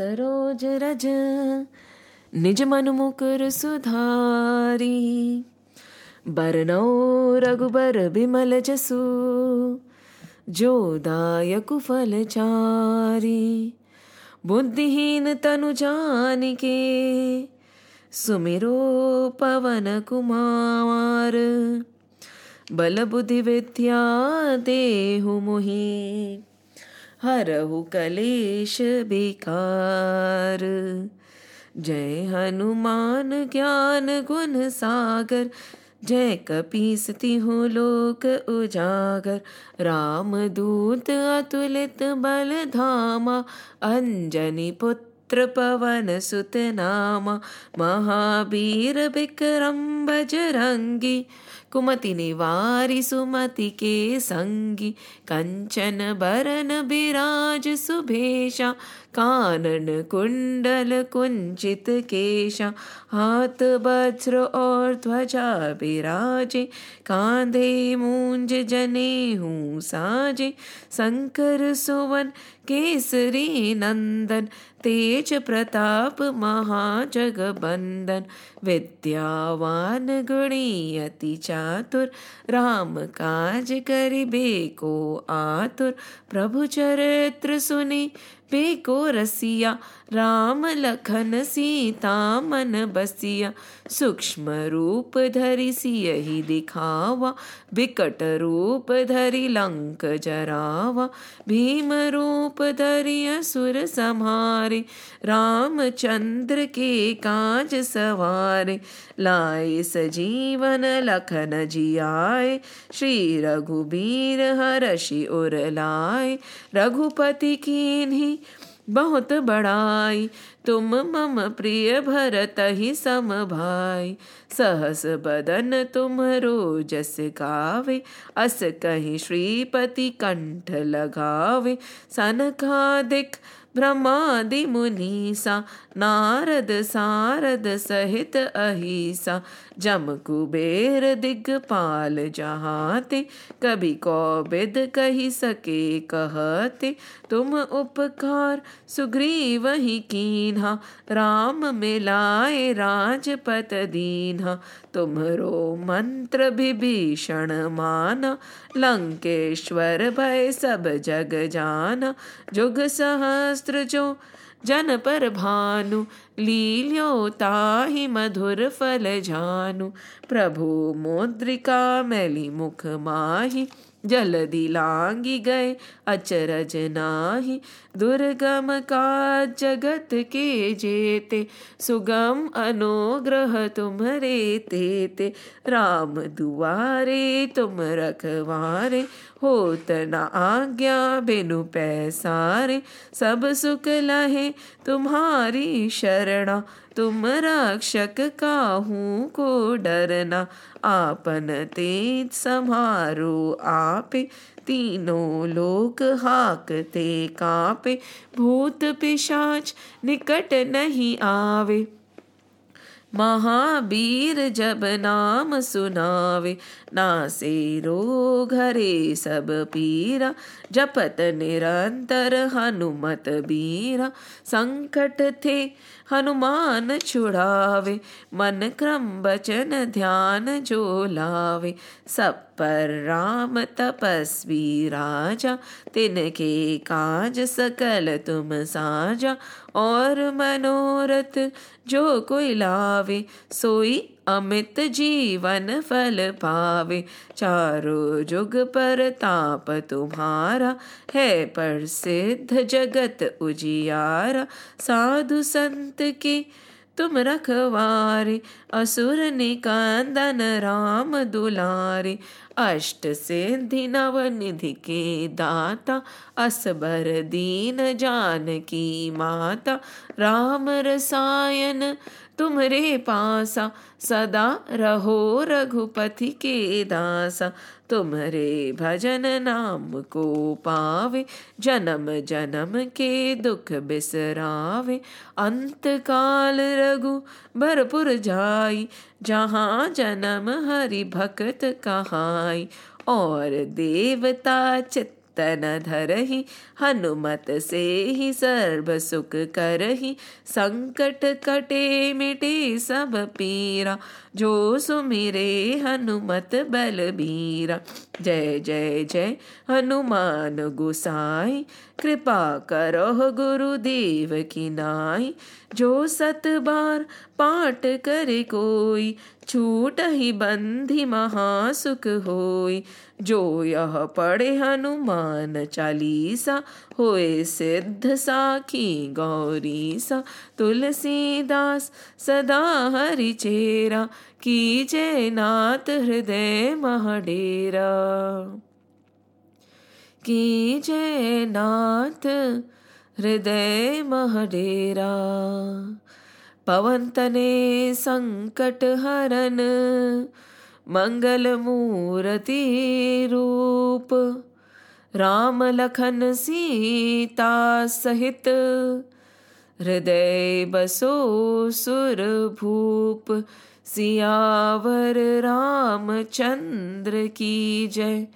सरोज रज, निज मन मुकुर सुधारी। बरनौ रघुबर बिमल जसु, जो दायक फल चारी। बुद्धिहीन तनु जान के सुमिरो पवन कुमार। बल बुद्धि विद्या देहु मोहि। हरहु कलेश बेकार। जय हनुमान ज्ञान गुण सागर जय कपीस तिहु लोक उजागर। राम दूत अतुलित बल धामा अंजनी पुत्र पवन सुत नामा। महावीर विक्रम बजरंगी कुमति निवारि सुमति के कंचन बरन बिराज सुभेशा कानन कुंडल कुंचित केशा हाथ वज्र और ध्वजा बिराजे कांधे मूंज जने हूँ साजे शंकर सुवन केसरी नंदन तेज प्रताप महाजगबंदन विद्यावान गुणी अति चातुर राम काज करिबे को आतुर सुनि बेको रसिया, राम लखन सीता मन बसिया। सूक्ष्म रूप धरि सियहि दिखावा विकट रूप धरि लंक जरावा। भीम रूप धरि असुर संहारे, रामचंद्र के काज सवारे। लाए सजीवन लखन जियाए, श्री रघुबीर हरषि उर लाए। रघुपति कीन्ही बहुत बड़ाई। तुम मम प्रिय भरत ही सम भाई। सहस बदन तुम रोजस गावे। अस कहीं श्रीपति कंठ लगावे। सनकादिक ब्रह्मादि मुनीसा। नारद सारद सहित अहिसा। जम कुबेर दिग्पाल जहाते। कभी कौबिद कही सके कहते। तुम उपकार, सुग्रीव ही कीन्हा, राम मिलाए राजपत दीन्हा। तुम्हरो मंत्र विभीषण माना, लंकेश्वर भय सब जग जाना। जुग सहस्त्र जो जन पर भानु, लील्यो ताहि मधुर फल जानु। प्रभु मुद्रिका मैली मुख माही जलदि लांगी गए, अचरज नाही। दुर्गम का जगत के जेते, सुगम अनुग्रह तुम्हरे तेते राम दुआरे तुम रखवारे, होत न आज्ञा बिनु पैसारे। सब सुख लहे तुम्हारी शरणा तुम रक्षक काहू को डरना? आपन तेज समारो आपे। तीनों लोक हाकते कापे। भूत पिशाच निकट नहीं आवे। महावीर जब नाम सुनावे नासे रोग हरे सब पीरा। जपत निरंतर हनुमत बीरा। संकट थे हनुमान छुड़ावे, मन क्रम बचन ध्यान जो लावे। सब पर राम तपस्वी राजा, तिनके काज सकल तुम साजा। और मनोरथ जो कोई लावे, सोई अमित जीवन फल पावे। चारों जुग पर ताप तुम्हारा है, प्रसिद्ध जगत उजियारा। साधु संत के तुम रखवारे, असुर निकांदन राम दुलारे। अष्ट सिद्धि नव निधि के दाता, असबर दीन जान की माता। राम रसायन तुमरे पासा सदा रहो रघुपति के दासा। तुम्हारे भजन नाम को पावे, जन्म जन्म के दुख बिसरावे। अंत काल रघु भरपुर जाई, जहाँ जन्म हरि भक्त कहाई। और देवता चित्त तन धरही, हनुमत से ही सर्व सुख करही। संकट कटे मिटे सब पीरा, जो सुमिरे हनुमत बलबीरा। जय जय जय, हनुमान गुसाई कृपा करो गुरुदेव की नाई जो सत बार पाठ करे कोई, छूट ही बंधी महासुख होई। जो यह पढ़े हनुमान चालीसा, होए सिद्ध साखी गौरी सा तुलसीदास सदा हरि चेरा जय नाथ हृदय महडेरा की जय नाथ हृदय महडेरा। पवन तने संकट हरन, मंगल मूर्ति रूप। राम लखन सीता सहित हृदय बसो सुर भूप। सियावर रामचंद्र की जय।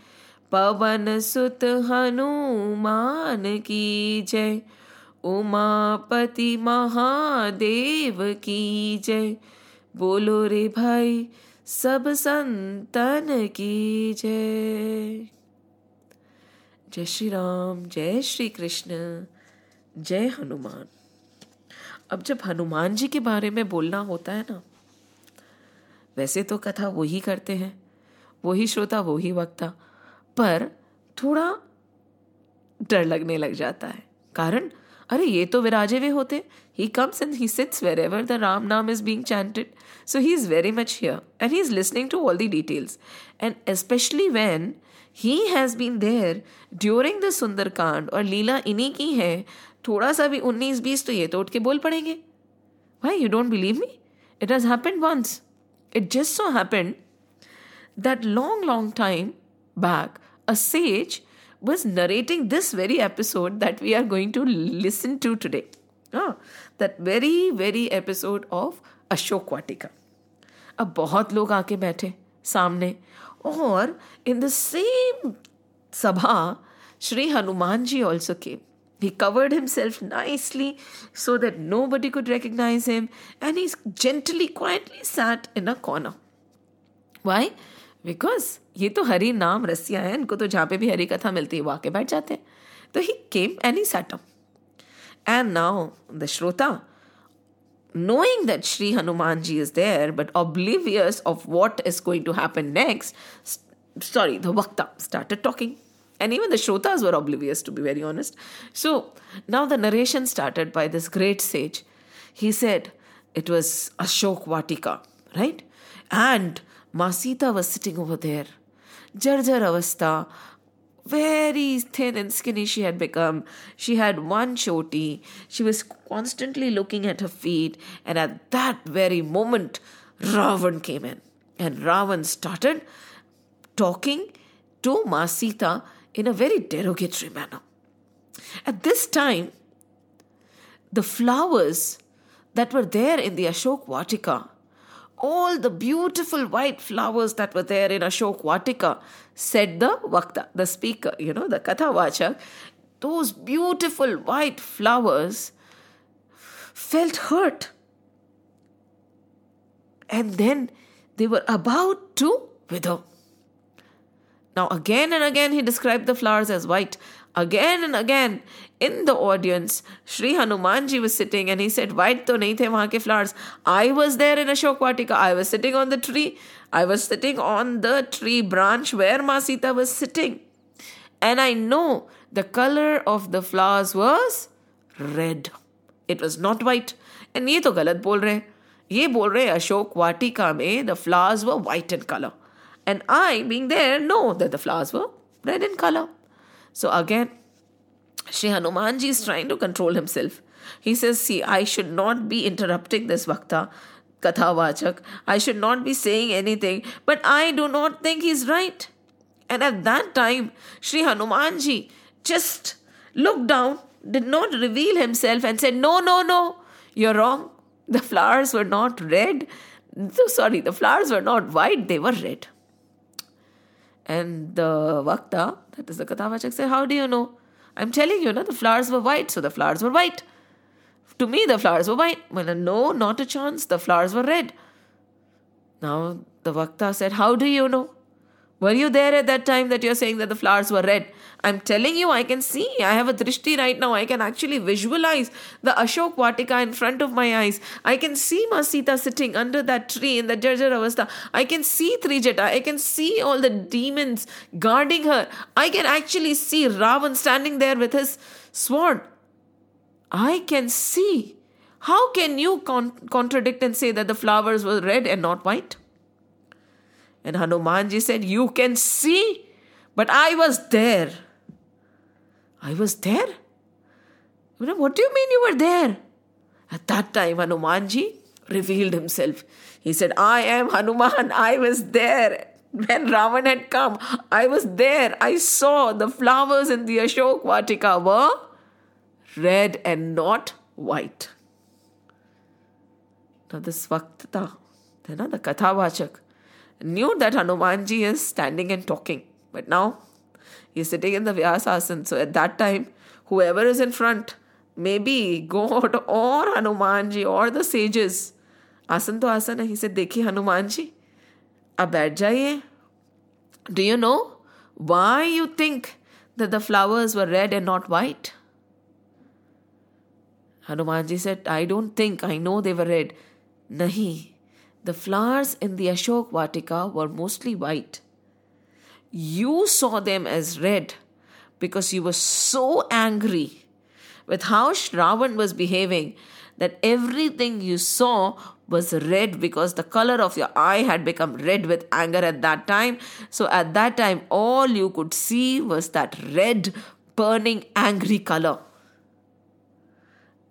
पवन सुत हनुमान की जय। उमापति महादेव की जय। बोलो रे भाई, सब संतन की जय। जय श्री राम, जय श्री कृष्ण, जय हनुमान। अब जब हनुमान जी के बारे में बोलना होता है ना, वैसे तो कथा वही करते हैं, वही श्रोता, वही वक्ता। पर थोड़ा डर लगने लग जाता है। कारण अरे ये तो विराजे हुए होते। He comes and he sits wherever the Ram naam is being chanted so he is very much here and he is listening to all the details and specially when he has been there during the Sundarkand और लीला इन्हीं की है थोड़ा सा भी उन्नीस बीस तो ये तो उठ के बोल पड़ेंगे। भाई you don't believe me it has happen once it just so happened that long long time back, a sage was narrating this very episode that we are going to listen to today. Ah, that very, very episode of Ashok Vatika. अब बहुत लोग आके बैठे सामने और इन the same sabha Shri Hanuman ji also came He covered himself nicely so that nobody could recognize him, and he gently, quietly sat in a corner. Why? Because ये तो हरी नाम रस्सिया हैं, इनको तो जहाँ पे भी हरी कथा मिलती है, वो आके बैठ जाते हैं। तो he came any sat him and now the shrota knowing that Shri Hanuman ji is there but oblivious of what is going to happen next sorry the vakta start talking and even the shrotas were oblivious to be very honest so now the narration started by this great sage he said it was Ashok Vatika right and Masita was sitting over there. Jarjar very thin and skinny she had become. She had one choti. She was constantly looking at her feet. And at that very moment, Ravan came in. And Ravan started talking to Masita in a very derogatory manner. At this time, the flowers that were there in the Ashok Vatika all the beautiful white flowers that were there in Ashok Vatika, said the Vakta, the speaker, you know, the Katha those beautiful white flowers felt hurt. And then they were about to wither. Now, again and again, he described the flowers as white again and again in the audience. Sri Hanumanji was sitting and he said, White to nahi the wahan ke flowers. I was there in Ashok Vatika. I was sitting on the tree. I was sitting on the tree branch where Ma Sita was sitting. And I know the color of the flowers was red. It was not white. And ye to galat bol rahe. Ye bol rahe Ashok Vatika mein the flowers were white in color. And I, being there, know that the flowers were red in color. So again, Sri Hanumanji is trying to control himself. He says, See, I should not be interrupting this Vakta, Kathavachak. I should not be saying anything, but I do not think he's right. And at that time, Sri Hanumanji just looked down, did not reveal himself, and said, No, no, no, you're wrong. The flowers were not red. So sorry, the flowers were not white, they were red. And the Vakta, that is the Kathavachak, said, How do you know? I'm telling you, no, the flowers were white, so the flowers were white. To me, the flowers were white. Well, no, not a chance. The flowers were red. Now the Vakta said, How do you know? Were you there at that time that you're saying that the flowers were red? I'm telling you, I can see. I have a drishti right now. I can actually visualize the Ashok Vatika in front of my eyes. I can see Masita sitting under that tree in the Jarjar. I can see Trijata. I can see all the demons guarding her. I can actually see Ravan standing there with his sword. I can see. How can you con- contradict and say that the flowers were red and not white? And Hanumanji said, You can see, but I was there. I was there? What do you mean you were there? At that time, Hanumanji revealed himself. He said, I am Hanuman. I was there. When Ravan had come, I was there. I saw the flowers in the Ashok Vatika were red and not white. Now, this Vaktata, the Kathavachak, knew that Hanumanji is standing and talking. But now he's sitting in the Vyasasan. So at that time, whoever is in front, maybe God or Hanumanji or the sages, आसन तो आसन है ही से देखिए हनुमान जी अब बैठ जाइए Do you know why you think that the flowers were red and not white? Hanumanji said, I don't think, I know they were red. Nahi, the flowers in the Ashok Vatika were mostly white. You saw them as red because you were so angry with how Shravan was behaving that everything you saw was red because the color of your eye had become red with anger at that time. So at that time, all you could see was that red, burning, angry color.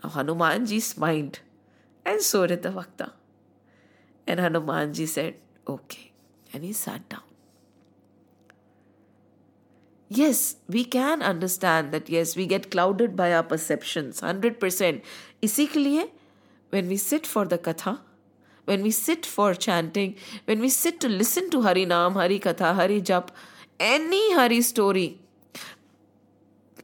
Now Hanumanji smiled, and so did the Vakta. And Hanumanji said, Okay. And he sat down. Yes, we can understand that, yes, we get clouded by our perceptions, 100%. Isikliye, when we sit for the katha, when we sit for chanting, when we sit to listen to Hari Naam, Hari Katha, Hari Jap, any Hari story,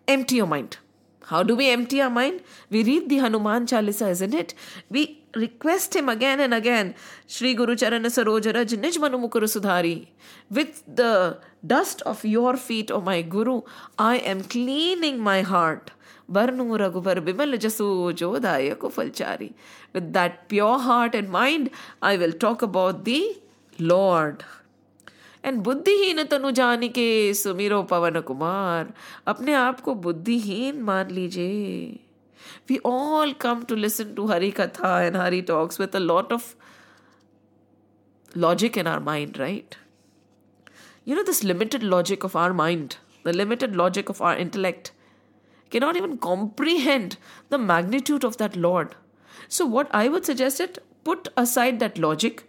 empty your mind. How do we empty our mind? We read the Hanuman Chalisa, isn't it? We request him again and again, Sri Guru Charana Saroja Raj Nij Manu Mukuru Sudhari. With the dust of your feet, O oh my Guru, I am cleaning my heart. Barnu Raghubar Bimal Jasu Jodaya Kufalchari. With that pure heart and mind, I will talk about the Lord. And बुद्धिहीन तनु जान के सुमिरो पवन कुमार अपने आप को बुद्धिहीन मान लीजिए we all come to listen to हरी कथा and Hari talks with a lot of logic in our mind, right? You know, this limited logic of our mind, the limited logic of our intellect, cannot even comprehend the magnitude of that Lord. So, what I would suggest is put aside that logic,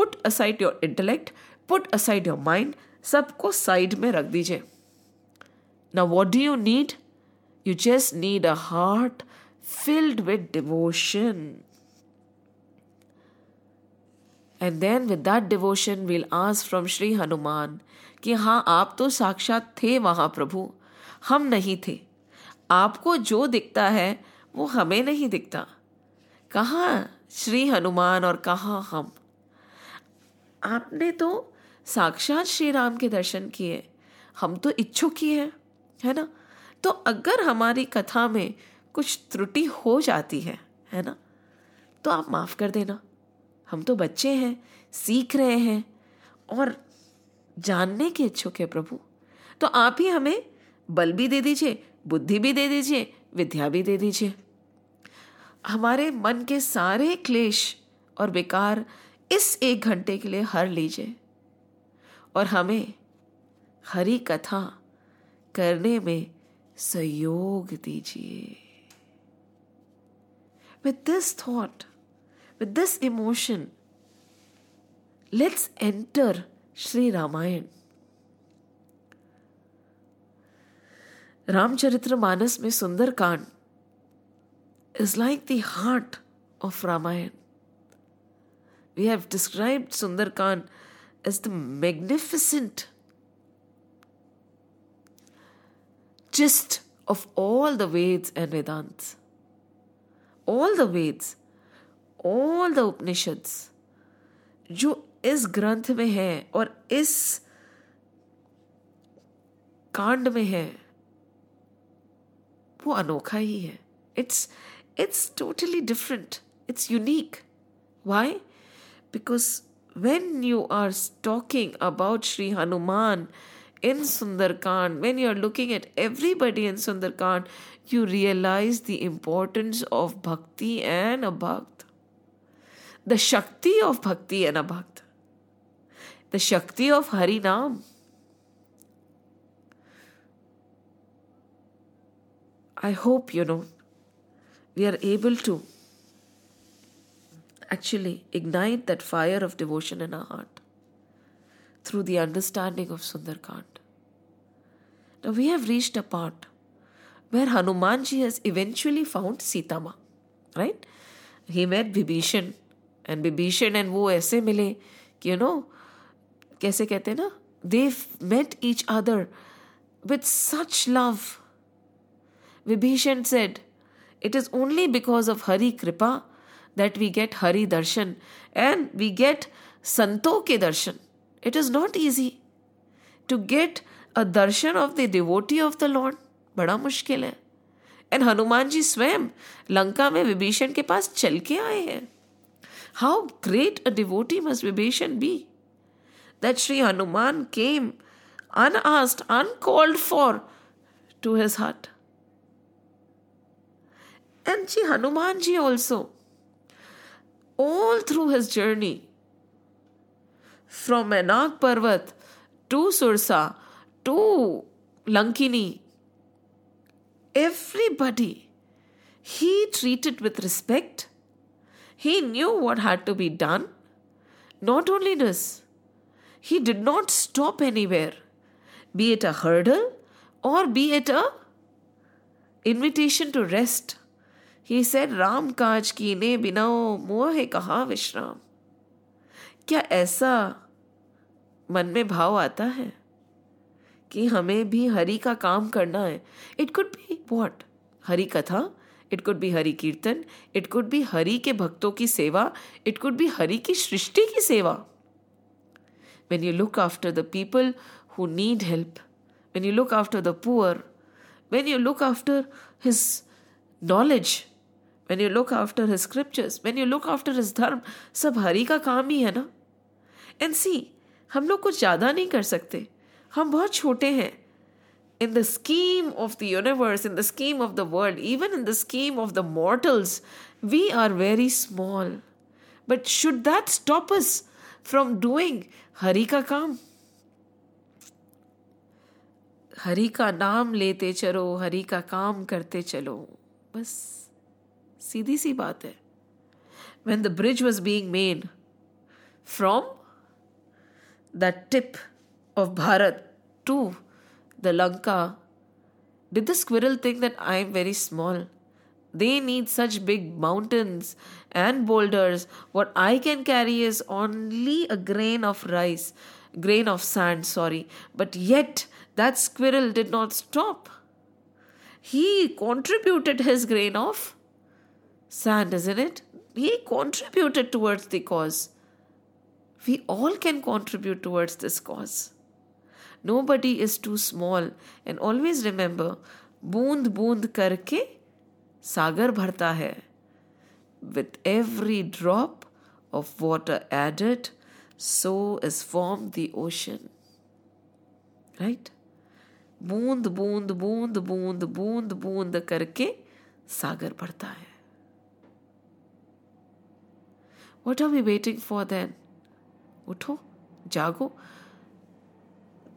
put aside your intellect, put aside your mind सबको side में रख दीजिए ना what do you need you just need a heart Filled with devotion and then with that devotion will ask from Shri Hanuman कि हाँ आप तो साक्षात थे वहाँ प्रभु हम नहीं थे। आपको जो दिखता है, वो हमें नहीं दिखता। कहाँ श्री हनुमान और कहाँ हम? आपने तो साक्षात श्री राम के दर्शन किए। हम तो इच्छुक ही हैं, है ना? तो अगर हमारी कथा में कुछ त्रुटि हो जाती है है ना? तो आप माफ़ कर देना। हम तो बच्चे हैं, सीख रहे हैं और जानने के इच्छुक है प्रभु। तो आप ही हमें बल भी दे दीजिए, बुद्धि भी दे दीजिए, विद्या भी दे दीजिए। हमारे मन के सारे क्लेश और बेकार इस एक घंटे के लिए हर लीजिए और हमें हरी कथा करने में सहयोग दीजिए। with this thought, with this emotion, let's enter Sri Ramayan. Ramcharitramanas Sundar Sundarkand is like the heart of Ramayan. We have described Sundarkand as the magnificent gist of all the Vedas and Vedants. All the Vedas all the Upanishads जो इस ग्रंथ में है और इस कांड में है, वो अनोखा ही है। It's it's totally different it's unique why because when you are talking about Shri Hanuman in Sundarkand when you are looking at everybody in Sundarkand you realize the importance of bhakti and a bhakt. The Shakti of bhakti and a bhakt. The Shakti of Harinam. I hope, you know, we are able to actually ignite that fire of devotion in our heart through the understanding of Sundarkand. Now we have reached a part where Hanumanji has eventually found Sitama, right? He met Vibhishan and Vibhishan and वो ऐसे मिले कि you know कैसे कहते हैं ना they met each other with such love. Vibhishan said, It is only because of Hari Kripa that we get Hari Darshan and we get Santo ke Darshan. It is not easy to get a darshan of the devotee of the Lord. बड़ा मुश्किल है। And Hanuman जी स्वयं लंका में विभीषण के पास चल के आए हैं। How great a devotee must Vibhishan be that Shri Hanuman came unasked uncalled for to his heart and ji Hanuman ji also all through his journey from a Nag Parvat to Sursa to Lankini everybody he treated with respect. He knew what had to be done. Not only this, he did not stop anywhere, be it a hurdle or be it a invitation to rest. He said Ram काज कीने बिना मोह कहा विश्राम क्या ऐसा मन में भाव आता है कि हमें भी हरि का काम करना है। It could be what Hari katha it could B Hari कीर्तन इट कुड बी हरि के भक्तों की सेवा इट कुड बी हरि की सृष्टि की सेवा। When you look after the people who need help when you look after the poor when you look after his knowledge when you look after his scriptures, when you look after his dharma सब हरि का काम ही है ना? And सी हम लोग कुछ ज़्यादा नहीं कर सकते। हम बहुत छोटे हैं. In the scheme of the universe in the scheme of the world even in the scheme of the mortals we are very small but should that stop us from doing Hari का काम हरि का नाम लेते चलो हरि का काम करते चलो बस सीधी सी बात है when the bridge was being made from the tip of Bharat to the Lanka, did the squirrel think that I am very small? They need such big mountains and boulders. What I can carry is only a grain of rice, grain of sand, sorry. But yet, that squirrel did not stop. He contributed his grain of sand, isn't it? He contributed towards the cause. We all can contribute towards this cause. Nobody is too small. And always remember, बूंद बूंद करके सागर भरता है with every drop of water added, so is formed the ocean. Right? बूंद बूंद बूंद बूंद बूंद बूंद करके सागर भरता है what are we waiting for then उठो जागो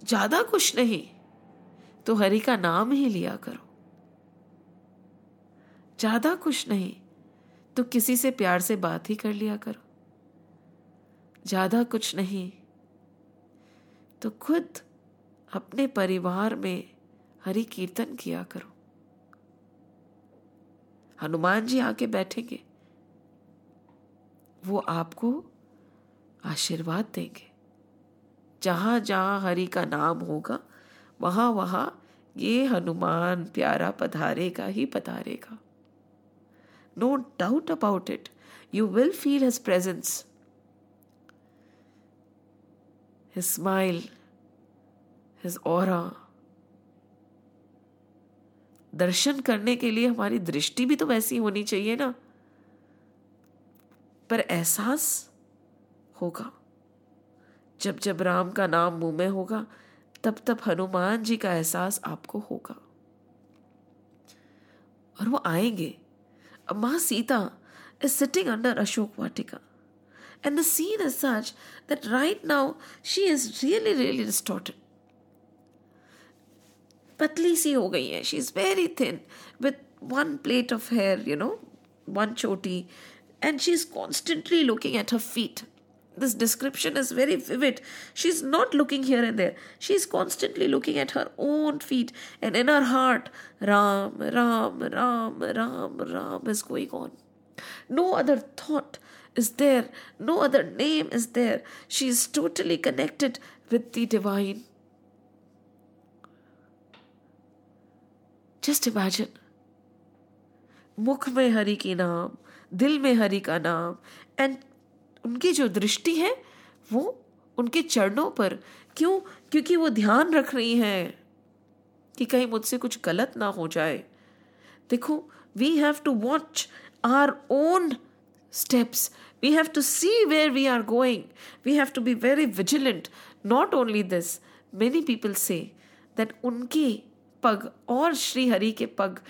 ज़्यादा कुछ नहीं तो हरि का नाम ही लिया करो। ज़्यादा कुछ नहीं तो किसी से प्यार से बात ही कर लिया करो। ज़्यादा कुछ नहीं तो खुद अपने परिवार में हरि कीर्तन किया करो। हनुमान जी आके बैठेंगे, वो आपको आशीर्वाद देंगे। जहाँ जहाँ हरि का नाम होगा, वहाँ वहाँ ये हनुमान प्यारा पधारेगा ही पधारेगा। No doubt about it you will feel his presence his smile his और दर्शन करने के लिए हमारी दृष्टि भी तो वैसी होनी चाहिए ना। पर एहसास होगा। जब जब राम का नाम मुँह में होगा, तब तब हनुमान जी का एहसास आपको होगा। और वो आएँगे। अब Maa Sita is sitting under Ashok Vatika and the scene is such that right now she is really really distorted पतली सी हो गई है she is very thin with one plate of hair you know one choti she is constantly looking at her feet. this description is very vivid. She's not looking here and there. She's constantly looking at her own feet. And in her heart, Ram, Ram, Am, Ram, Ram is going on. No other thought is there. No other name is there. She is totally connected with the divine. Just imagine. मुख में हरि की नाम दिल में हरि का नाम and उनकी जो दृष्टि है, वो उनके चरणों पर। क्यों? क्योंकि वो ध्यान रख रही हैं कि कहीं मुझसे कुछ गलत ना हो जाए। देखो we have to watch our own steps we have to see where we are going we have to be very vigilant not only this many people say that उनके पग और श्री हरि के पग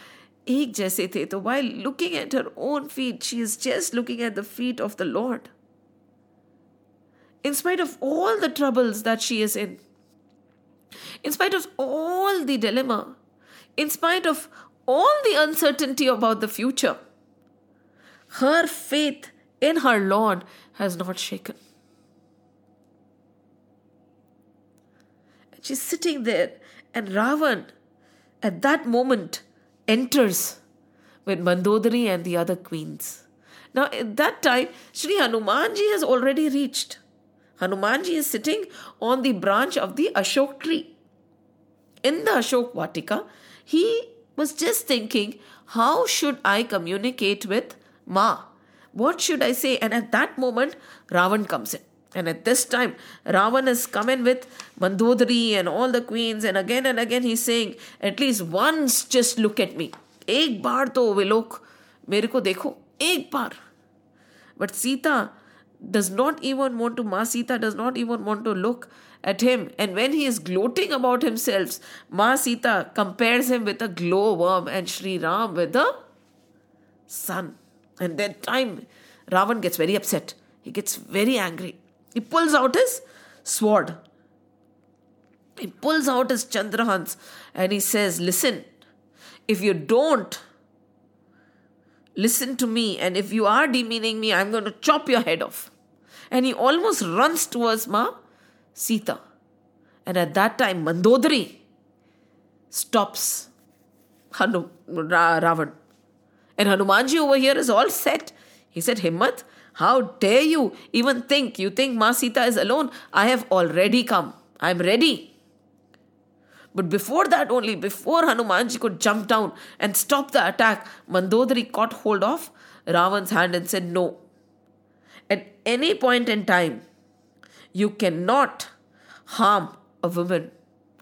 एक जैसे थे। तो why looking at her own feet she is just looking at the feet of the Lord in spite of all the troubles that she is in, in spite of all the dilemma, in spite of all the uncertainty about the future, her faith in her Lord has not shaken. She's sitting there, and Ravan at that moment enters with Mandodari and the other queens. Now, at that time, Sri Hanumanji has already reached. Hanumanji is sitting on the branch of the Ashok tree. In the Ashok Vatika, he was just thinking, how should I communicate with Ma? What should I say? And at that moment, Ravan comes in. And at this time, Ravan has come in with Mandodari and all the queens, and again and again he's saying, at least once just look at me. एक बार तो विलोक मेरे को देखो एक बार but Sita does not even want to, Ma Sita does not even want to look at him. And when he is gloating about himself, Ma Sita compares him with a glowworm and Sri Ram with the sun. And that time, Ravan gets very upset. He gets very angry. He pulls out his sword. He pulls out his Chandrahans and he says, Listen, if you don't listen to me, and if you are demeaning me, I'm going to chop your head off. And he almost runs towards Ma Sita. And at that time, Mandodari stops Hanu, Ra, Ravan. And Hanumanji over here is all set. He said, Himmat, how dare you even think? You think Ma Sita is alone? I have already come. I'm ready. But before that, only before Hanumanji could jump down and stop the attack, Mandodari caught hold of Ravan's hand and said, No. At any point in time, you cannot harm a woman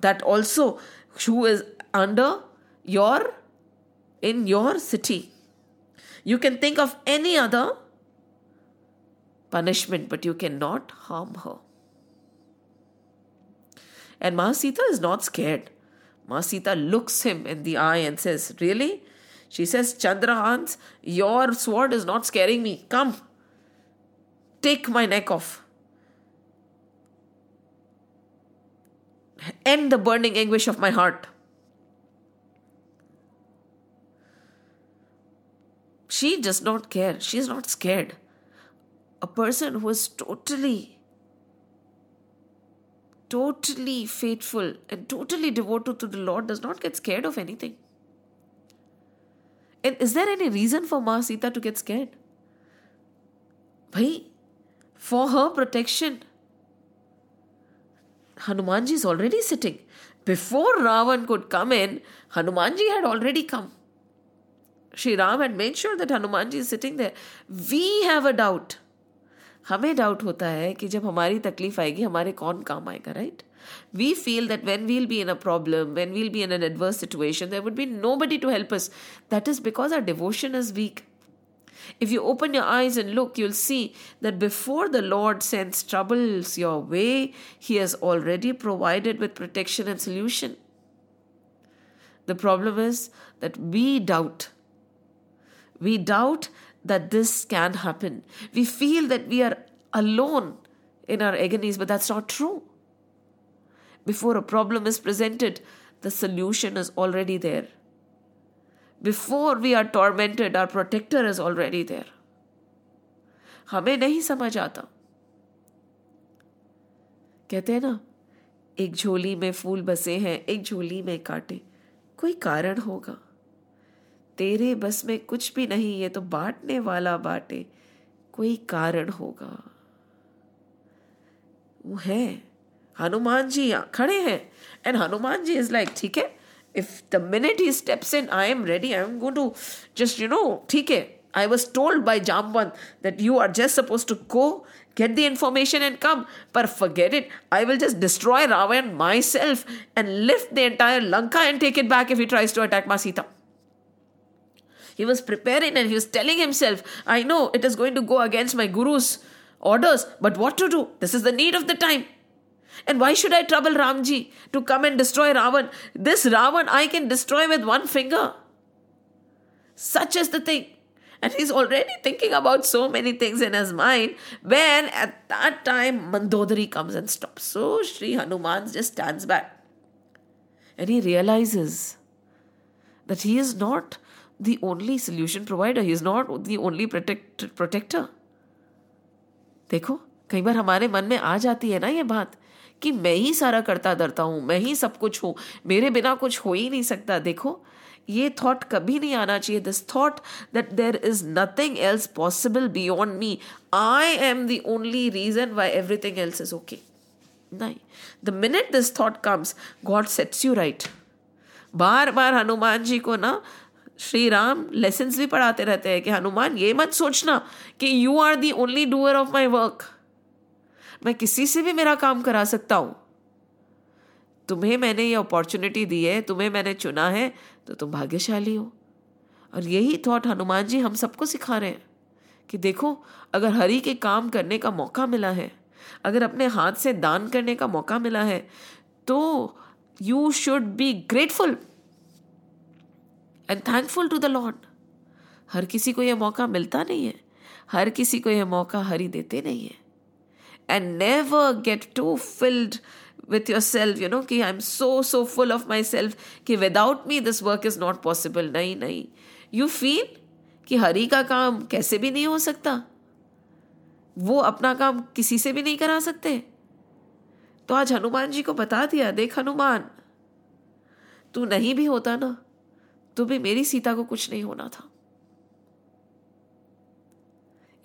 that also who is under your in your city. You can think of any other punishment, but you cannot harm her. And Mahasita is not scared. Mahasita looks him in the eye and says, Really? She says, Chandrahans, your sword is not scaring me. Come, take my neck off. End the burning anguish of my heart. She does not care. She is not scared. A person who is totally totally faithful and totally devoted to the Lord does not get scared of anything. And is there any reason for Ma Sita to get scared? Bhai, for her protection, Hanumanji is already sitting before Ravan could come in, Hanumanji had already come. Shri Ram had made sure that Hanumanji is sitting there. We have a doubt. हमें doubt होता है कि जब हमारी तकलीफ आएगी हमारे कौन काम आएगा right we feel that when we'll be in a problem, when we'll be in an adverse situation, there would be nobody to help us. That is because our devotion is weak. If you open your eyes and look, you'll see that before the Lord sends troubles your way, He has already provided with protection and solution. The problem is that we doubt. We doubt that this can happen. We feel that we are alone in our agonies, but that's not true. Before a problem is presented, the solution is already there. Before we are tormented, our protector is already there. हमें नहीं समझ आता कहते हैं ना एक झोली में फूल बसे हैं एक झोली में काटे कोई कारण होगा तेरे बस में कुछ भी नहीं है तो बांटने वाला बांटे। कोई कारण होगा? वो है। हनुमान जी खड़े हैं। And Hanuman ji is like ठीक है if the minute he steps in I am ready I am going to just you know ठीक है I was told by Jamvan that you are just suppose to go get the information and come पर forget it I will just destroy Ravan myself and lift the entire Lanka and take it back if you tries to attack my Sita He was preparing and he was telling himself, I know it is going to go against my guru's orders, but what to do? This is the need of the time. And why should I trouble Ramji to come and destroy Ravan? This Ravan I can destroy with one finger. Such is the thing. And he's already thinking about so many things in his mind when at that time Mandodari comes and stops. So Sri Hanuman just stands back. And he realizes that he is not the only solution provider. He is not the only protect, protector. देखो कई बार हमारे मन में आ जाती है ना ये बात कि मैं ही सारा करता धरता हूँ मैं ही सब कुछ हूँ मेरे बिना कुछ हो ही नहीं सकता। देखो ये थॉट कभी नहीं आना चाहिए। This thought that there is nothing else possible beyond me I am the only reason why everything else is okay नहीं। The minute this thought comes God sets you right बार बार हनुमान जी को ना श्री राम लेसन भी पढ़ाते रहते हैं कि, हनुमान, ये मत सोचना कि you are the only doer of my work मैं किसी से भी मेरा काम करा सकता हूँ। तुम्हें मैंने ये अपॉर्चुनिटी दी है, तुम्हें मैंने चुना है तो तुम भाग्यशाली हो। और यही थॉट हनुमान जी हम सबको सिखा रहे हैं कि देखो, अगर हरि के काम करने का मौका मिला है, अगर अपने हाथ से दान करने का मौका मिला है तो you should be grateful and thankful to the Lord हर किसी को यह मौका मिलता नहीं है। हर किसी को यह मौका हरी देते नहीं है। And never get to filled with yourself you know कि I am so so full of myself कि without me this work is not possible नहीं नहीं। यू फील कि हरी का काम कैसे भी नहीं हो सकता। वो अपना काम किसी से भी नहीं करा सकते। तो आज हनुमान जी को बता दिया, देख हनुमान, तू नहीं भी होता ना। तो भी मेरी सीता को कुछ नहीं होना था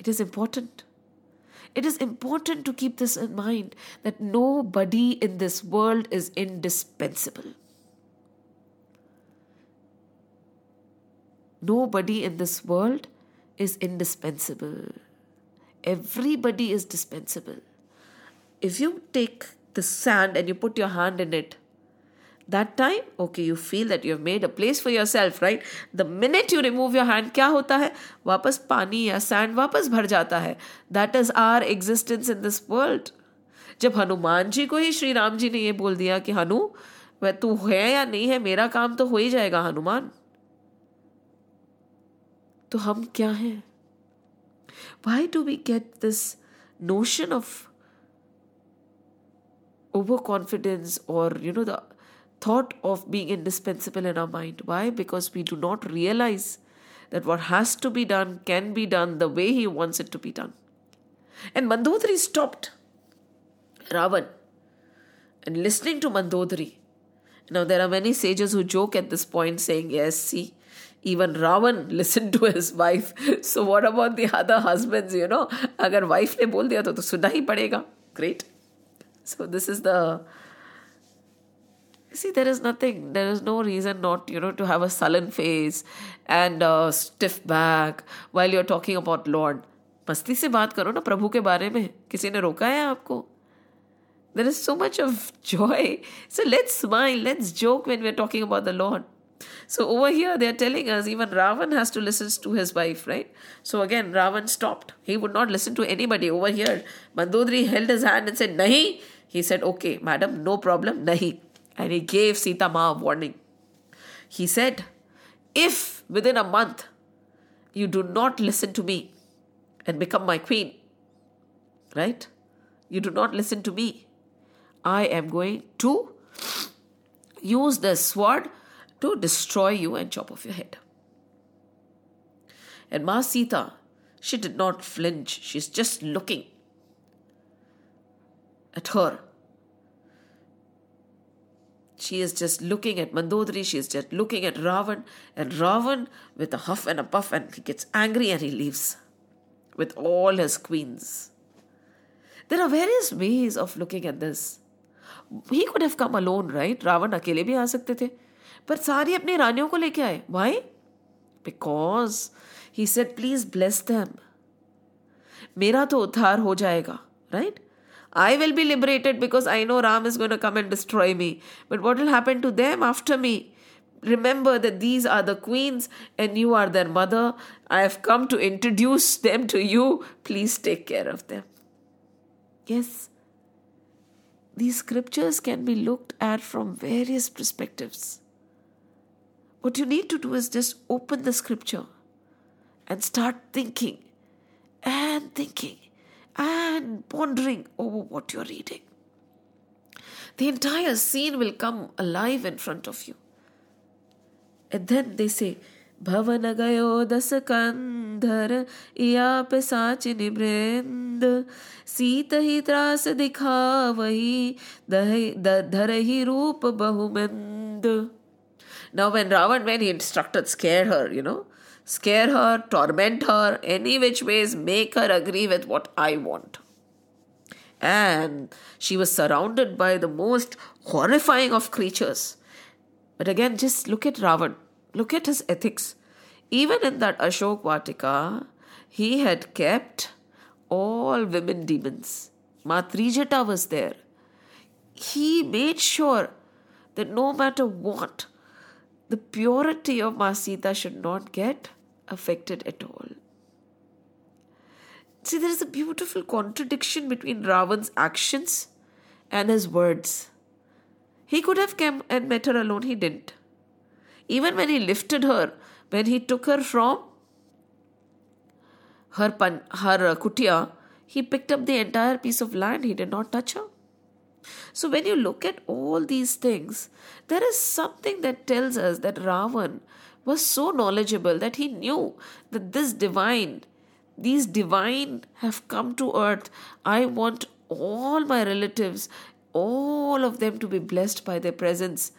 it is important it is important to keep this in mind that no buddy in this world is indispensable Nobody in this world is indispensable. Everybody is dispensable. If you take the sand and you put your hand in it, that time okay you feel that you have made a place for yourself right the minute you remove your hand क्या होता है वापस पानी या sand वापस भर जाता है that is our existence in this world जब हनुमान जी को ही श्री राम जी ने ये बोल दिया कि हनु वह तू है या नहीं है मेरा काम तो हो ही जाएगा हनुमान तो हम क्या हैं why do we get this notion of overconfidence or you know the thought of being indispensable in our mind. Why? Because we do not realize that what has to be done can be done the way he wants it to be done. And Mandodari stopped Ravan and listening to Mandodari. Now, there are many sages who joke at this point saying, Yes, see, even Ravan listened to his wife. So, what about the other husbands? You know, agar wife ne bol diya to, to suna hi padega. Great. So, this is the See, there is nothing, there is no reason not, you know, to have a sullen face and a stiff back while you're talking about Lord. मस्ती से बात करो ना प्रभु के बारे में किसी ने रोका है आपको There is so much of joy. So let's smile, let's joke when we're talking about the Lord. So over here, they're telling us even Ravan has to listen to his wife, right? So again, Ravan stopped. He would not listen to anybody. Over here, Mandodari held his hand and said, Nahi. He said, Okay, madam, no problem, Nahi. And he gave Sita Ma a warning. He said, If within a month you do not listen to me and become my queen, right? You do not listen to me. I am going to use the sword to destroy you and chop off your head. And Ma Sita, she did not flinch. She's just looking at her. She is just looking at Mandodari, she is just looking at Ravan, and Ravan, with a huff and a puff, and he gets angry and he leaves with all his queens. There are various ways of looking at this. He could have come alone, right? Ravan अकेले भी आ सकते थे पर सारी अपनी रानियों को लेके आए why because he said please bless them मेरा तो उद्धार हो जाएगा right I will be liberated because I know Ram is going to come and destroy me. But what will happen to them after me? Remember that these are the queens and you are their mother. I have come to introduce them to you. Please take care of them. Yes, these scriptures can be looked at from various perspectives. What you need to do is just open the scripture and start thinking and thinking and pondering over what you're reading. The entire scene will come alive in front of you. And then they say, भवन गयो दस कंधर या पिसाचिनि वृंद सीत ही त्रास दिखा वही धर ही रूप बहुमंद now, when Ravan, when he instructed, scare her, you know, scare her, torment her, any which ways, make her agree with what I want. And she was surrounded by the most horrifying of creatures. But again, just look at Ravan, look at his ethics. Even in that Ashok Vatika, he had kept all women demons. Ma Trijata was there. He made sure that no matter what, the purity of Ma Sita should not get affected at all. See, there is a beautiful contradiction between Ravan's actions and his words. He could have come and met her alone, he didn't. Even when he lifted her, when he took her from her, pan, her uh, kutia, he picked up the entire piece of land, he did not touch her. So, when you look at all these things, there is something that tells us that Ravan was so knowledgeable that he knew that this divine, these divine have come to earth. I want all my relatives, all of them to be blessed by their presence.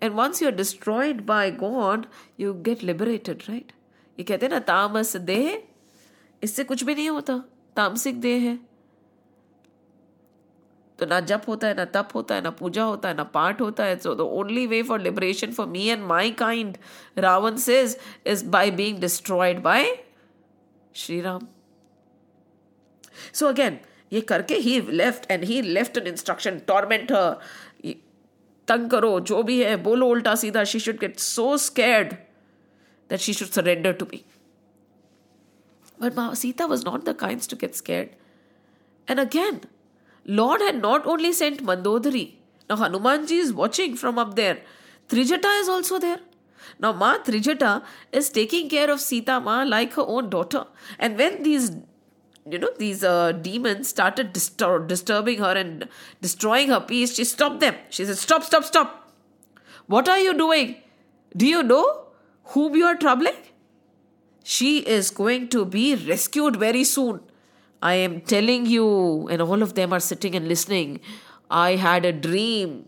And once you're destroyed by God, you get liberated, right? ये कहते हैं ना तामस देह इससे कुछ भी नहीं होता तामसिक देह है तो ना जप होता है, ना तप होता है, ना पूजा होता है, ना पाठ होता है. So the only way for liberation for me and my kind Ravan says is by being destroyed by Shri Ram so again ये करके ही left and he left an instruction torment तंग करो, जो भी है, बोलो उल्टा सीधा she should get so scared that she should surrender to me but Sita was not the kind to get scared and again Lord had not only sent Mandodari. Now Hanumanji is watching from up there. Trijata is also there. Now Ma Trijata is taking care of Sita Ma like her own daughter. And when these you know these uh, demons started distur- disturbing her and destroying her peace, she stopped them. She said, Stop, stop, stop. What are you doing? Do you know whom you are troubling? She is going to be rescued very soon. I am telling you, and all of them are sitting and listening. I had a dream.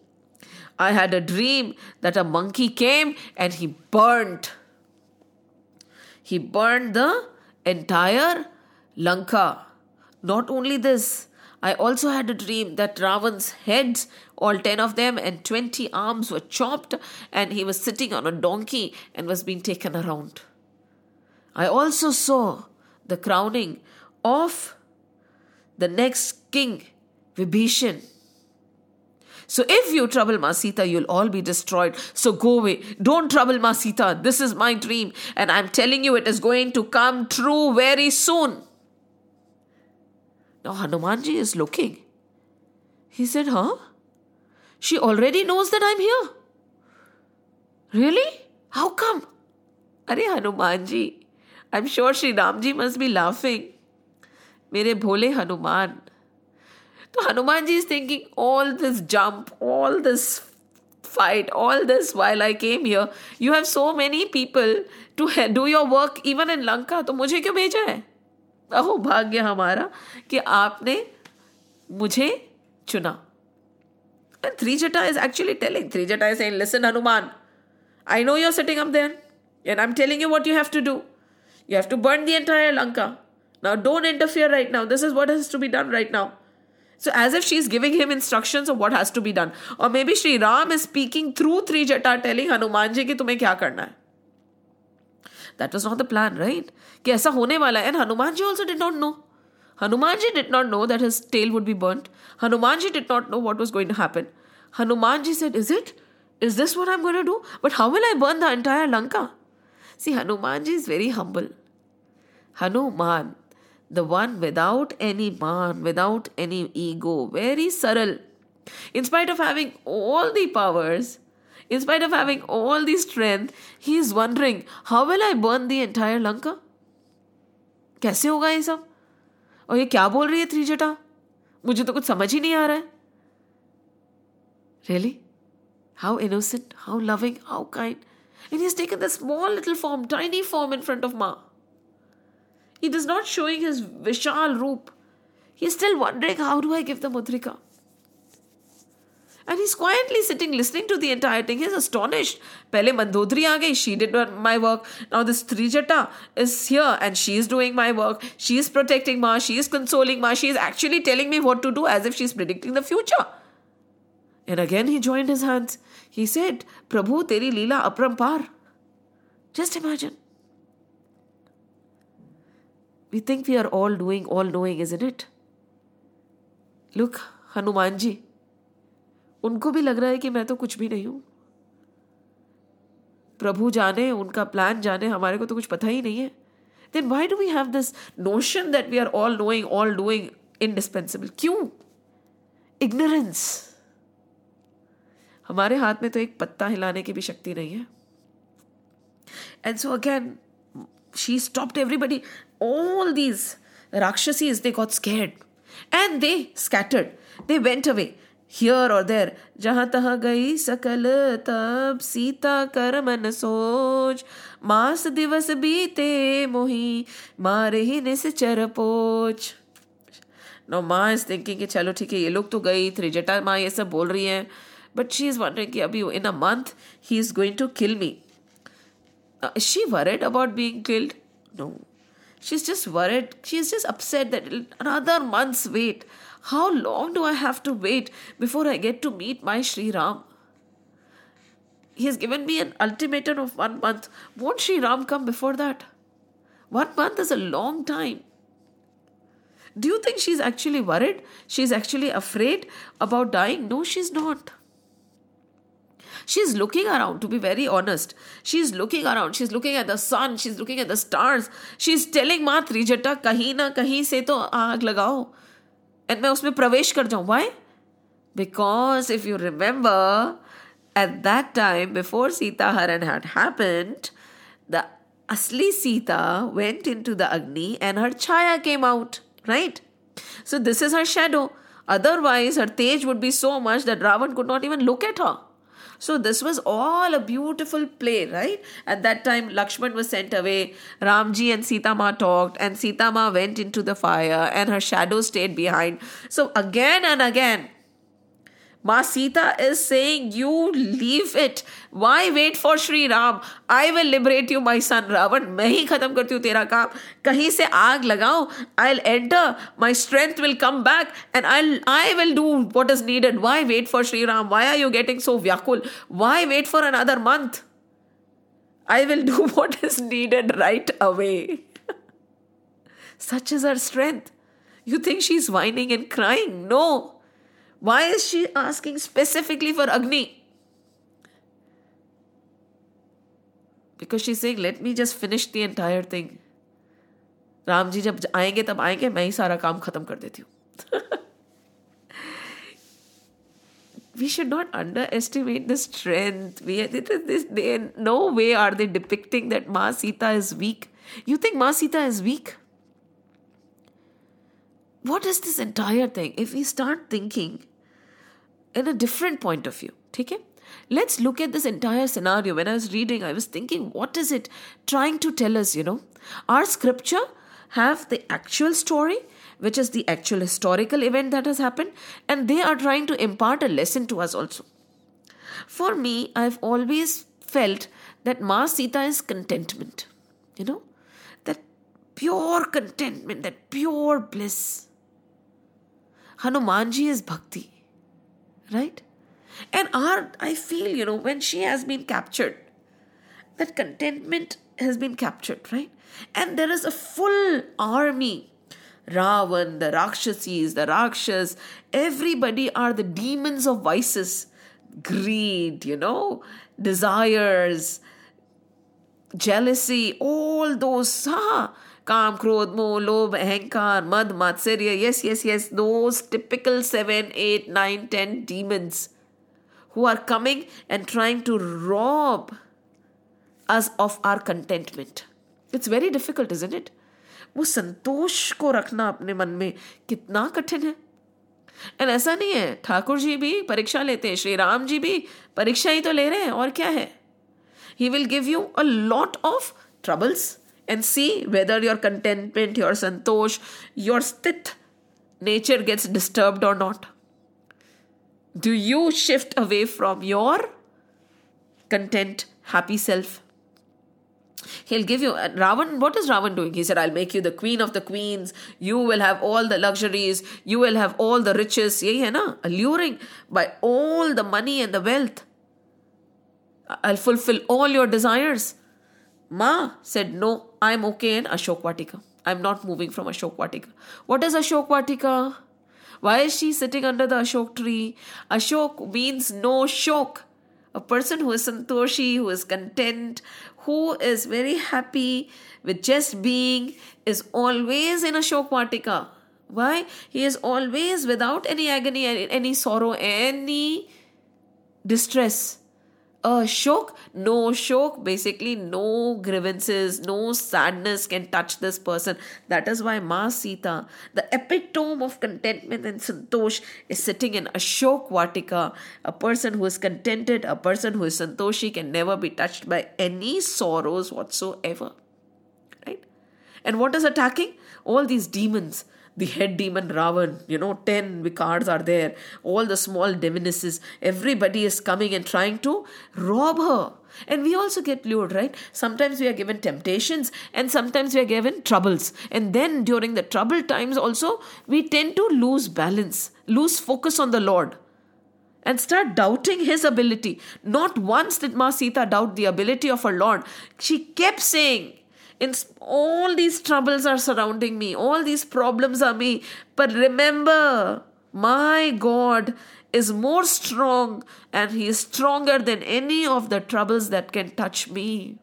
I had a dream that a monkey came and he burned. He burned the entire Lanka. Not only this, I also had a dream that Ravan's heads, all 10 of them, and 20 arms were chopped, and he was sitting on a donkey and was being taken around. I also saw the crowning of the next king, Vibhishan. So if you trouble Ma Sita, you'll all be destroyed. So go away. Don't trouble Ma Sita. This is my dream. And I'm telling you, it is going to come true very soon. Now Hanumanji is looking. He said, Huh? She already knows that I'm here. Really? How come? Are Hanumanji, I'm sure Sri Ramji must be laughing. मेरे भोले हनुमान। तो Hanuman ji is thinking all this jump all this fight all this while I came here you have so many people to do your work even in Lanka तो मुझे क्यों भेजा है? अहो, भाग्य हमारा कि आपने मुझे चुना। And Trijata is actually telling Trijata is and listen Hanuman I know your setting up then and I am telling you what you have to do you have to burn the entire Lanka Now, don't interfere right now. This is what has to be done right now. So, as if she's giving him instructions of what has to be done. Or maybe Sri Ram is speaking through Trijata, telling Hanuman ji ki tumhe kya karna hai. That was not the plan, right? Ki aisa hone wala And Hanuman ji also did not know. Hanuman ji did not know that his tail would be burnt. Hanuman ji did not know what was going to happen. Hanuman ji said, Is it? Is this what I'm going to do? But how will I burn the entire Lanka? See, Hanuman ji is very humble. Hanuman the one without any man, without any ego, very subtle. In spite of having all the powers, in spite of having all the strength, he is wondering, how will I burn the entire Lanka? कैसे होगा ये सब और ये क्या बोल रही है त्रिजटा मुझे तो कुछ समझ ही नहीं आ रहा है really how innocent how loving how kind And he's taken the small little form, tiny form in front of Ma. he is not showing his Vishal Roop. He is still wondering, how do I give the Mudrika? And he's quietly sitting, listening to the entire thing. He's astonished. Pehle Mandodari aa. She did my work. Now this Trijata is here and she is doing my work. She is protecting Ma. She is consoling Ma. She is actually telling me what to do as if she's predicting the future. And again he joined his hands. He said, Prabhu, teri leela aprampar. Just imagine. We think we are all doing, all knowing, isn't it? Look, Hanumanji. उनको भी लग रहा है कि मैं तो कुछ भी नहीं हूँ। प्रभु जाने उनका प्लान जाने हमारे को तो कुछ पता ही नहीं है। Then why do we have this notion that we are all knowing all doing indispensable क्यों? इग्नोरेंस हमारे हाथ में तो एक पत्ता हिलाने की भी शक्ति नहीं है। And so again she stopped everybody all these rakshasis they got scared and they scattered they went away here और देर जहाँ तहां गई सकल तब सीता कर मन सोच मास दिवस बीते मोही मारे ही निश्चर पोच नो माँ इज़ थिंकिंग कि चलो ठीक है ये लोग तो गई त्रिजटा माँ ये सब बोल रही हैं बट शी इज़ वंडरिंग कि अभी in a month he is going to kill me she worried about being killed? No. She's just worried she's just upset that another month's wait how long do I have to wait before I get to meet my Sri Ram? He has given me an ultimatum of one month. Won't Sri Ram come before that? One month is a long time. Do you think she's actually worried? She's actually afraid about dying? No, she's not she's looking around to be very honest. She's looking around. She's looking at the sun. She's looking at the stars. She's telling Ma Trijata kahina kahin se to aag lagao. And main usme pravesh kar jaun. Why? Because if you remember at that time before sita haran had happened the asli sita went into the agni and her chaya came out right? So this is her shadow. Otherwise her tej would be so much that ravan could not even look at her. So this was all a beautiful play, right? At that time, Lakshman was sent away. Ramji and Sita Ma talked, and Sita Ma went into the fire, and her shadow stayed behind. So again and again, Ma Sita is saying, You leave it. Why wait for Sri Ram? I will liberate you, my son Ravan. Mehi khatam kartiu tera kaam. Kahi se aag lagao. I'll enter. My strength will come back and I'll, I will do what is needed. Why wait for Sri Ram? Why are you getting so vyakul? Why wait for another month? I will do what is needed right away. Such is her strength. You think she's whining and crying? No. Why is she asking specifically for Agni? Because she's saying, let me just finish the entire thing. Ram ji जब आएंगे तब आएंगे मैं ही सारा काम खत्म कर देती हूँ we should not underestimate the strength. We, this, they, no way are they depicting that Ma Sita is weak. You think Ma Sita is weak? What is this entire thing? If we start thinking in a different point of view, okay? Let's look at this entire scenario. When I was reading, I was thinking, what is it trying to tell us, you know? Our scripture have the actual story which is the actual historical event that has happened, and they are trying to impart a lesson to us also. For me, I've always felt that Ma Sita is contentment, you know, that pure contentment, that pure bliss. Hanumanji is bhakti, right? And our, I feel, you know, when she has been captured, that contentment has been captured, right? And there is a full army Ravan, the Rakshasis, the Rakshas, everybody are the demons of vices. Greed, you know, desires, jealousy, all those, ha, काम, क्रोध, मोह, लोभ, अहंकार, मद, मात्सर्य yes yes yes those typical seven eight nine ten demons who are coming and trying to rob us of our contentment it's very difficult is it वो संतोष को रखना अपने मन में कितना कठिन है। एंड ऐसा नहीं है। ठाकुर जी भी परीक्षा लेते हैं, श्री राम जी भी परीक्षा ही तो ले रहे हैं, और क्या है? He will give you a lot of troubles and see whether your contentment, your santosh, your stith, nature gets disturbed or not. Do you shift away from your content, happy self? He'll give you Ravan. What is Ravan doing? He said, I'll make you the queen of the queens. You will have all the luxuries. You will have all the riches. Yeah, yeah, na? Alluring by all the money and the wealth. I'll fulfill all your desires. Ma said, No, I'm okay in Ashok Vatika. I'm not moving from Ashok Vatika. What is Ashok Vatika? Why is she sitting under the Ashok tree? Ashok means no shok. A person who is santoshi, who is content, who is very happy with just being, is always in Ashok Vatika. Why? He is always without any agony, any sorrow, any distress a shok, no shok, basically no grievances, no sadness can touch this person. That is why Ma Sita, the epitome of contentment and santosh, is sitting in Ashok Vatika. A person who is contented, a person who is santoshi can never be touched by any sorrows whatsoever. Right? And what is attacking? All these demons the head demon Ravan, you know, 10 Vikars are there, all the small demonesses, everybody is coming and trying to rob her. And we also get lured, right? Sometimes we are given temptations and sometimes we are given troubles. And then during the trouble times, also, we tend to lose balance, lose focus on the Lord and start doubting his ability. Not once did Ma Sita doubt the ability of her Lord. She kept saying, in all these troubles are surrounding me. All these problems are me. But remember my god is more strong and he is stronger than any of the troubles that can touch me.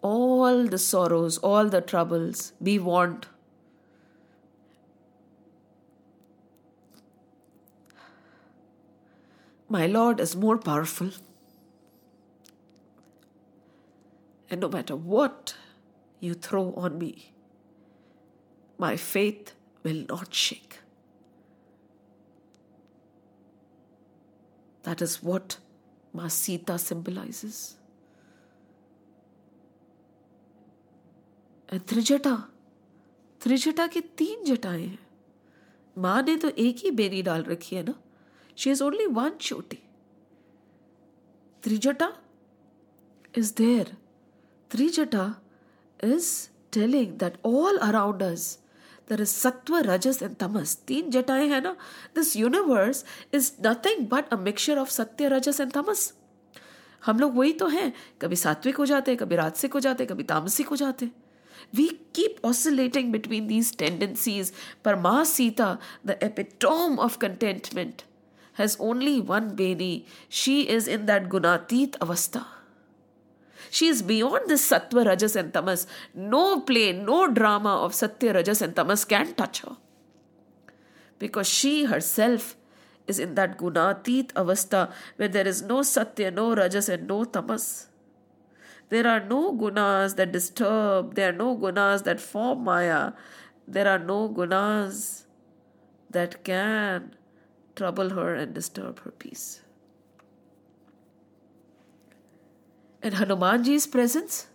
All the sorrows all the troubles we want My Lord is more powerful. And no matter what you throw on me, my faith will not shake. That is what Masita symbolizes. And Trijata, Trijata के तीन जटाएं हैं माँ ने तो एक ही berry डाल रखी है ना She has only one Choti. Trijata is there. Trijata is telling that all around us there is sattva, rajas, and tamas. Teen jataye hai na. This universe is nothing but a mixture of satya, rajas, and tamas. हम लोग वही तो हैं कभी सात्विक हो जाते कभी राजसिक हो जाते कभी तामसिक हो जाते we keep oscillating between these tendencies पर Maa Sita the epitome of contentment has only one beni she is in that gunatit avastha she is beyond this sattva, rajas, and tamas. No play, no drama of sattva, rajas, and tamas can touch her. Because she herself is in that gunatit avastha where there is no sattva, no rajas, and no tamas. There are no gunas that disturb, there are no gunas that form maya, there are no gunas that can trouble her and disturb her peace. And Hanumanji's presence?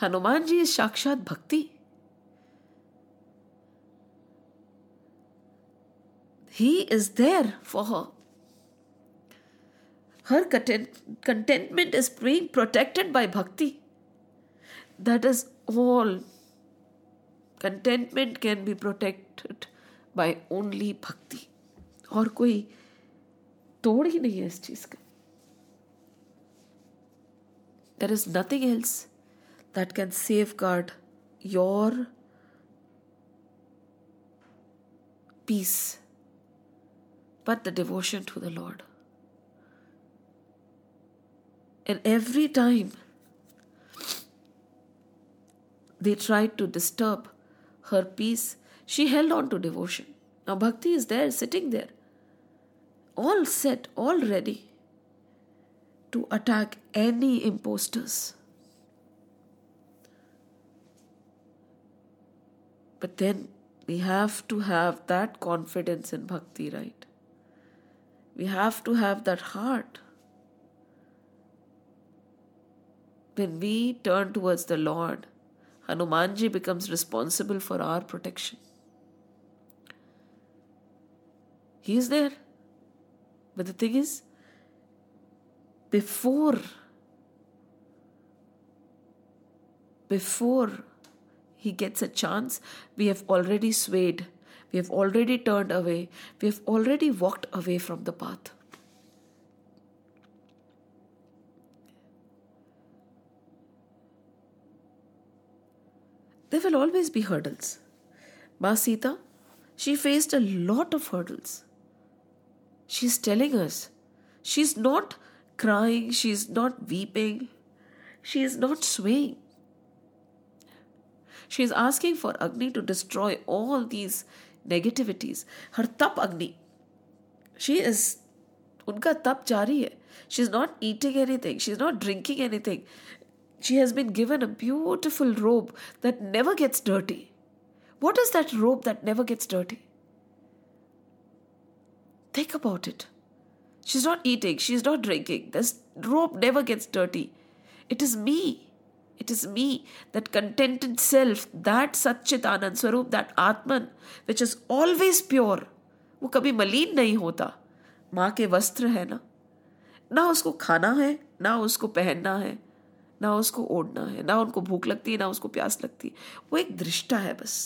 Hanumanji is Shakshat Bhakti. He is there for her. Her content, contentment is being protected by bhakti. That is all. Contentment can be protected by only bhakti. और कोई तोड़ ही नहीं है इस चीज़ का there is nothing else that can safeguard your peace but the devotion to the Lord. And every time they tried to disturb her peace, she held on to devotion. Now, bhakti is there, sitting there, all set, all ready to attack any imposters. But then we have to have that confidence in bhakti, right? We have to have that heart. When we turn towards the Lord, Hanumanji becomes responsible for our protection. He is there. But the thing is, before before he gets a chance we have already swayed we have already turned away we have already walked away from the path there will always be hurdles Ma Sita, she faced a lot of hurdles. She's telling us she's not crying, she's not weeping, she is not swaying. She is asking for Agni to destroy all these negativities. Her tap Agni. She is unka tap jari hai. She's not eating anything. She's not drinking anything. She has been given a beautiful robe that never gets dirty. What is that robe that never gets dirty? Think about it. She's not eating, she's not drinking. This robe never gets dirty. It is me. It is me, that contented self, that Satchitanand Swarup, that Atman, which is always pure. वो कभी मलिन नहीं होता माँ के वस्त्र है ना ना उसको खाना है ना उसको पहनना है ना उसको ओढ़ना है ना उनको भूख लगती है ना उसको प्यास लगती है वो एक दृष्टा है बस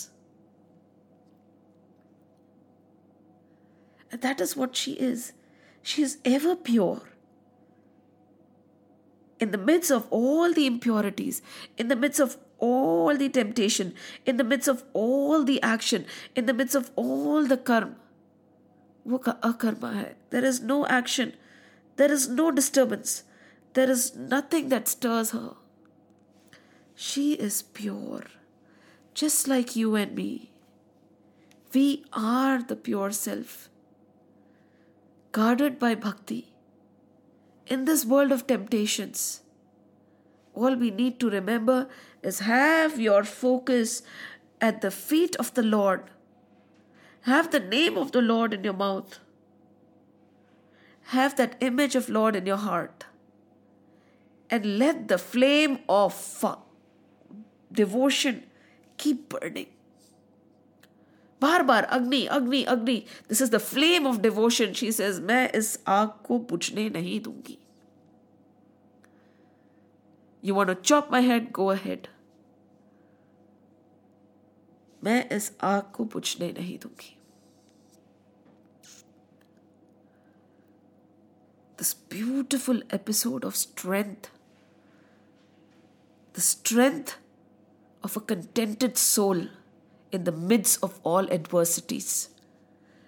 that is what she is she is ever pure. In the midst of all the impurities, in the midst of all the temptation, in the midst of all the action, in the midst of all the karma, वो अकर्मा है there is no action there is no disturbance there is nothing that stirs her she is pure just like you and me we are the pure self guarded by bhakti. In this world of temptations, all we need to remember is have your focus at the feet of the Lord. Have the name of the Lord in your mouth. Have that image of Lord in your heart. And let the flame of devotion keep burning. बार बार अग्नि अग्नि अग्नि this is the flame of devotion she says मैं इस आग को बुझने नहीं दूंगी you want to chop my head go ahead मैं इस आग को बुझने नहीं दूंगी this beautiful episode of strength the strength of a contented soul in the midst of all adversities.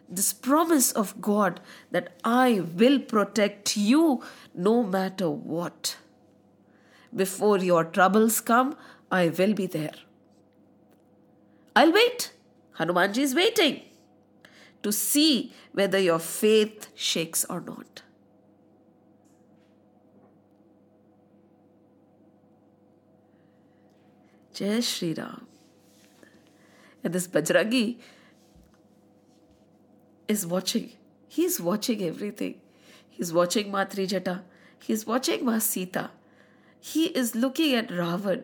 This promise of God that I will protect you no matter what. Before your troubles come, I will be there. I'll wait. Hanumanji is waiting to see whether your faith shakes or not. Jai Shri Ram. And this Bajrangi is watching. He's watching everything. He's watching Ma Trijata. He's watching Ma Sita. He is looking at Ravan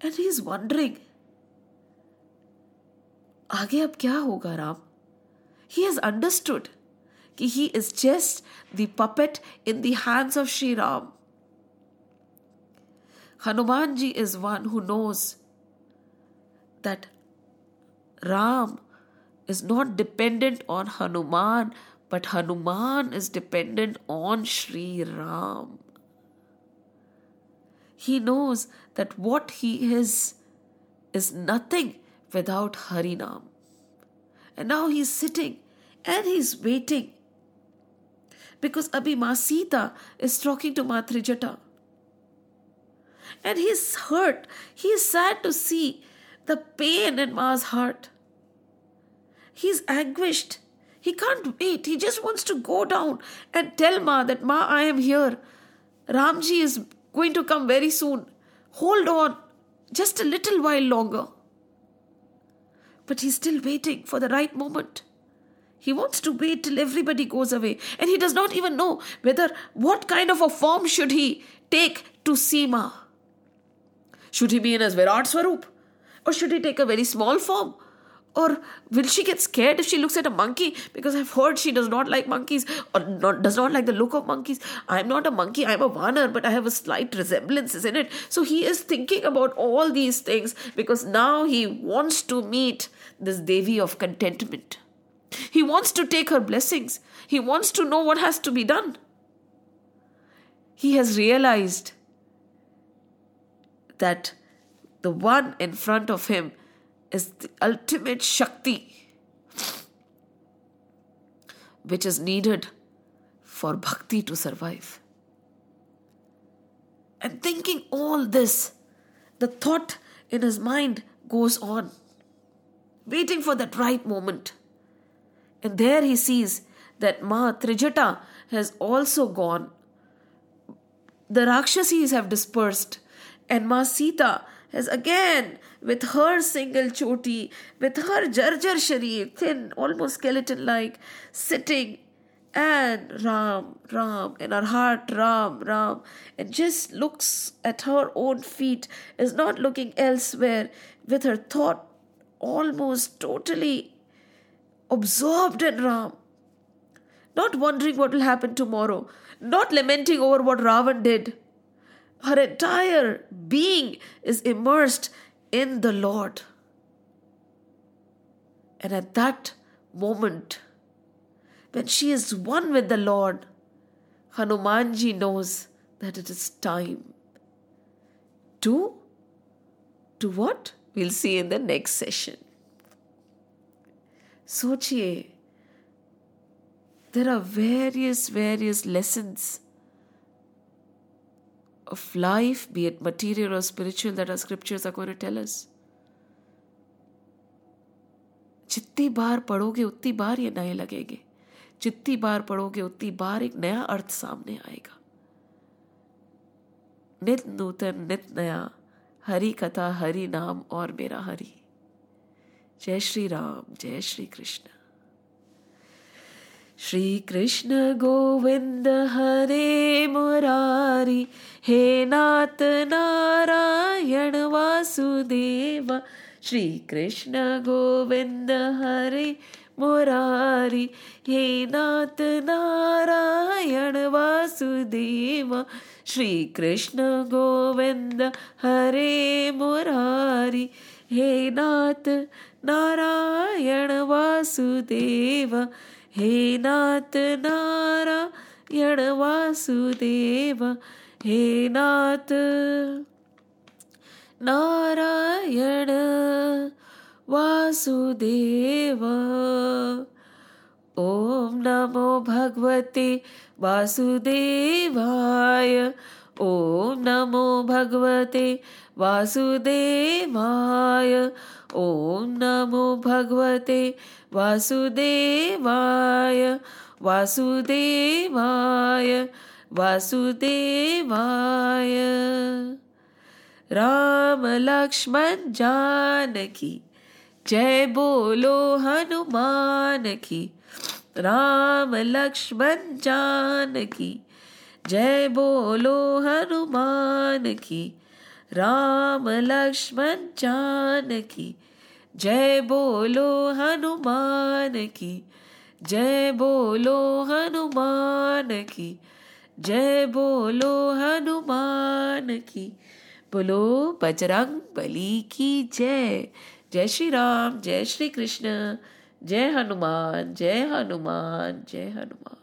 and he's wondering, आगे अब क्या होगा Ram He has understood कि he is just the puppet in the hands of Shri Ram. Hanumanji is one who knows that. Ram is not dependent on Hanuman, but Hanuman is dependent on Sri Ram. He knows that what he is is nothing without Harinam. And now he's sitting and he's waiting because Abhi Ma Sita is talking to Ma Trijata. And he's hurt. He is sad to see the pain in Ma's heart. He's anguished. He can't wait. He just wants to go down and tell Ma that Ma, I am here. Ramji is going to come very soon. Hold on just a little while longer. But he's still waiting for the right moment. He wants to wait till everybody goes away. And he does not even know whether what kind of a form should he take to see Ma. Should he be in his Virat Swarup? Or should he take a very small form? Or will she get scared if she looks at a monkey? Because I've heard she does not like monkeys or not, does not like the look of monkeys. I'm not a monkey, I'm a Vanar, but I have a slight resemblance, isn't it? So he is thinking about all these things because now he wants to meet this Devi of contentment. He wants to take her blessings. He wants to know what has to be done. He has realized that the one in front of him is the ultimate Shakti which is needed for bhakti to survive. And thinking all this, the thought in his mind goes on, waiting for that right moment. And there he sees that Ma Trijata has also gone. The Rakshasis have dispersed, and Ma Sita has again, with her single choti, with her jarjar sharir, thin, almost skeleton like, sitting, and Ram, Ram, in her heart, Ram, Ram, and just looks at her own feet, is not looking elsewhere, with her thought almost totally absorbed in Ram. Not wondering what will happen tomorrow, not lamenting over what Ravan did, her entire being is immersed in the Lord. And at that moment, when she is one with the Lord, Hanumanji knows that it is time to to what? We'll see in the next session. Sochiye, there are various, various lessons of life, be it material or spiritual, that our scriptures are going to tell us. जितनी बार पढ़ोगे उतनी बार ये नए लगेंगे। जितनी बार पढ़ोगे उतनी बार एक नया अर्थ सामने आएगा। नित नूतन नित नया हरि कथा हरि नाम और मेरा हरि। जय श्री राम जय श्री कृष्ण। श्री कृष्ण गोविंद हरे मुरारी हे नाथ नारायण वासुदेव श्री कृष्ण गोविंद हरे मुरारी। हे नाथ नारायण वासुदेव श्री कृष्ण गोविंद हरे मुरारी। हे नाथ नारायण वासुदेव हे नाथ नारायण वासुदेव हे नाथ, नारायण, वासुदेव ॐ नमो भगवते वासुदेवाय ॐ नमो भगवते वासुदेवाय ॐ नमो भगवते वासुदेवाय वासुदेवाय वासुदेवाय। राम लक्ष्मण जानकी, जय बोलो हनुमान की राम लक्ष्मण जानकी, जय बोलो हनुमान की राम लक्ष्मण जानकी, जय बोलो हनुमान की जय बोलो हनुमान की जय बोलो हनुमान की। बोलो बजरंग बली की जय। जय श्री राम जय श्री कृष्ण जय हनुमान जय हनुमान जय हनुमान।